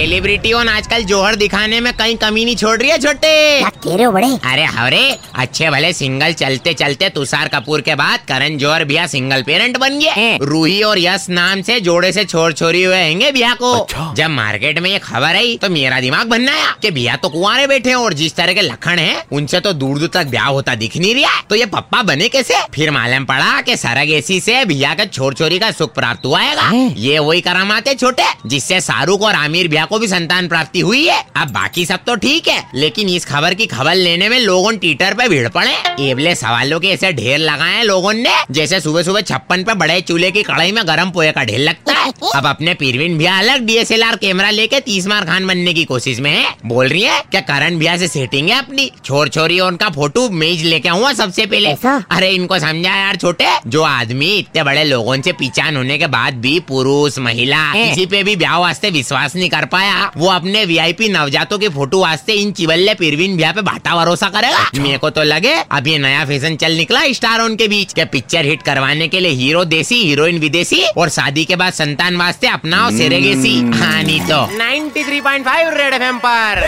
Celebrity और आजकल जोहर दिखाने में कहीं कमी नहीं छोड़ रही है छोटे। कह रहे हो बड़े। अरे हरे अच्छे भले सिंगल चलते चलते तुषार कपूर के बाद करण जोहर भैया सिंगल पेरेंट बन गए। रूही और यश नाम से जोड़े से छोर छोरी हुए हैंगे भैया को। अच्छा। जब मार्केट में ये खबर आई तो मेरा दिमाग बनना आया कि भैया तो कुंवारे बैठे और जिस तरह के लखन है उनसे तो दूर दूर तक ब्याह होता दिख नहीं रहा तो ये पप्पा बने कैसे? फिर मालूम पड़ा कि सरगेसी से भैया के छोर छोरी का सुख प्राप्त हुआ है। ये वही करामाते छोटे जिससे शाहरुख और आमिर भैया को भी संतान प्राप्ति हुई है। अब बाकी सब तो ठीक है, लेकिन इस खबर की खबर लेने में लोगों ट्विटर पे भीड़ पड़े। एबले सवालों के ऐसे ढेर लगाए लोगों ने, जैसे सुबह सुबह छप्पन पे बड़े चूल्हे की कढ़ाई में गर्म पोहे का ढेर लगता है अब अपने पीरविन भैया अलग डीएसएलआर कैमरा लेके तीस मार खान बनने की कोशिश में है। बोल रही है क्या करण भैया से सेटिंग है अपनी? छोर छोरी और उनका फ़ोटो मेज लेके आऊँगा सबसे पहले? अरे इनको समझा यार छोटे जो आदमी इतने बड़े लोगों से पहचान होने के बाद भी पुरुष महिला किसी पे भी ब्याह वास्ते विश्वास नहीं कर पाया वो अपने वीआईपी नवजातों के फ़ोटो वास्ते इन चिवल्ले पीरविन भैया पे बाटा भरोसा करेगा? मेरे को तो लगे अब ये नया फ़ैशन चल निकला स्टार उनके बीच। के पिक्चर हिट करवाने के लिए हीरो देसी हीरोइन विदेशी? और शादी के बाद संतान वास्ते अपनाओ सेरेगेसी हाँ नहीं तो 93.5 रेड एफएम पर।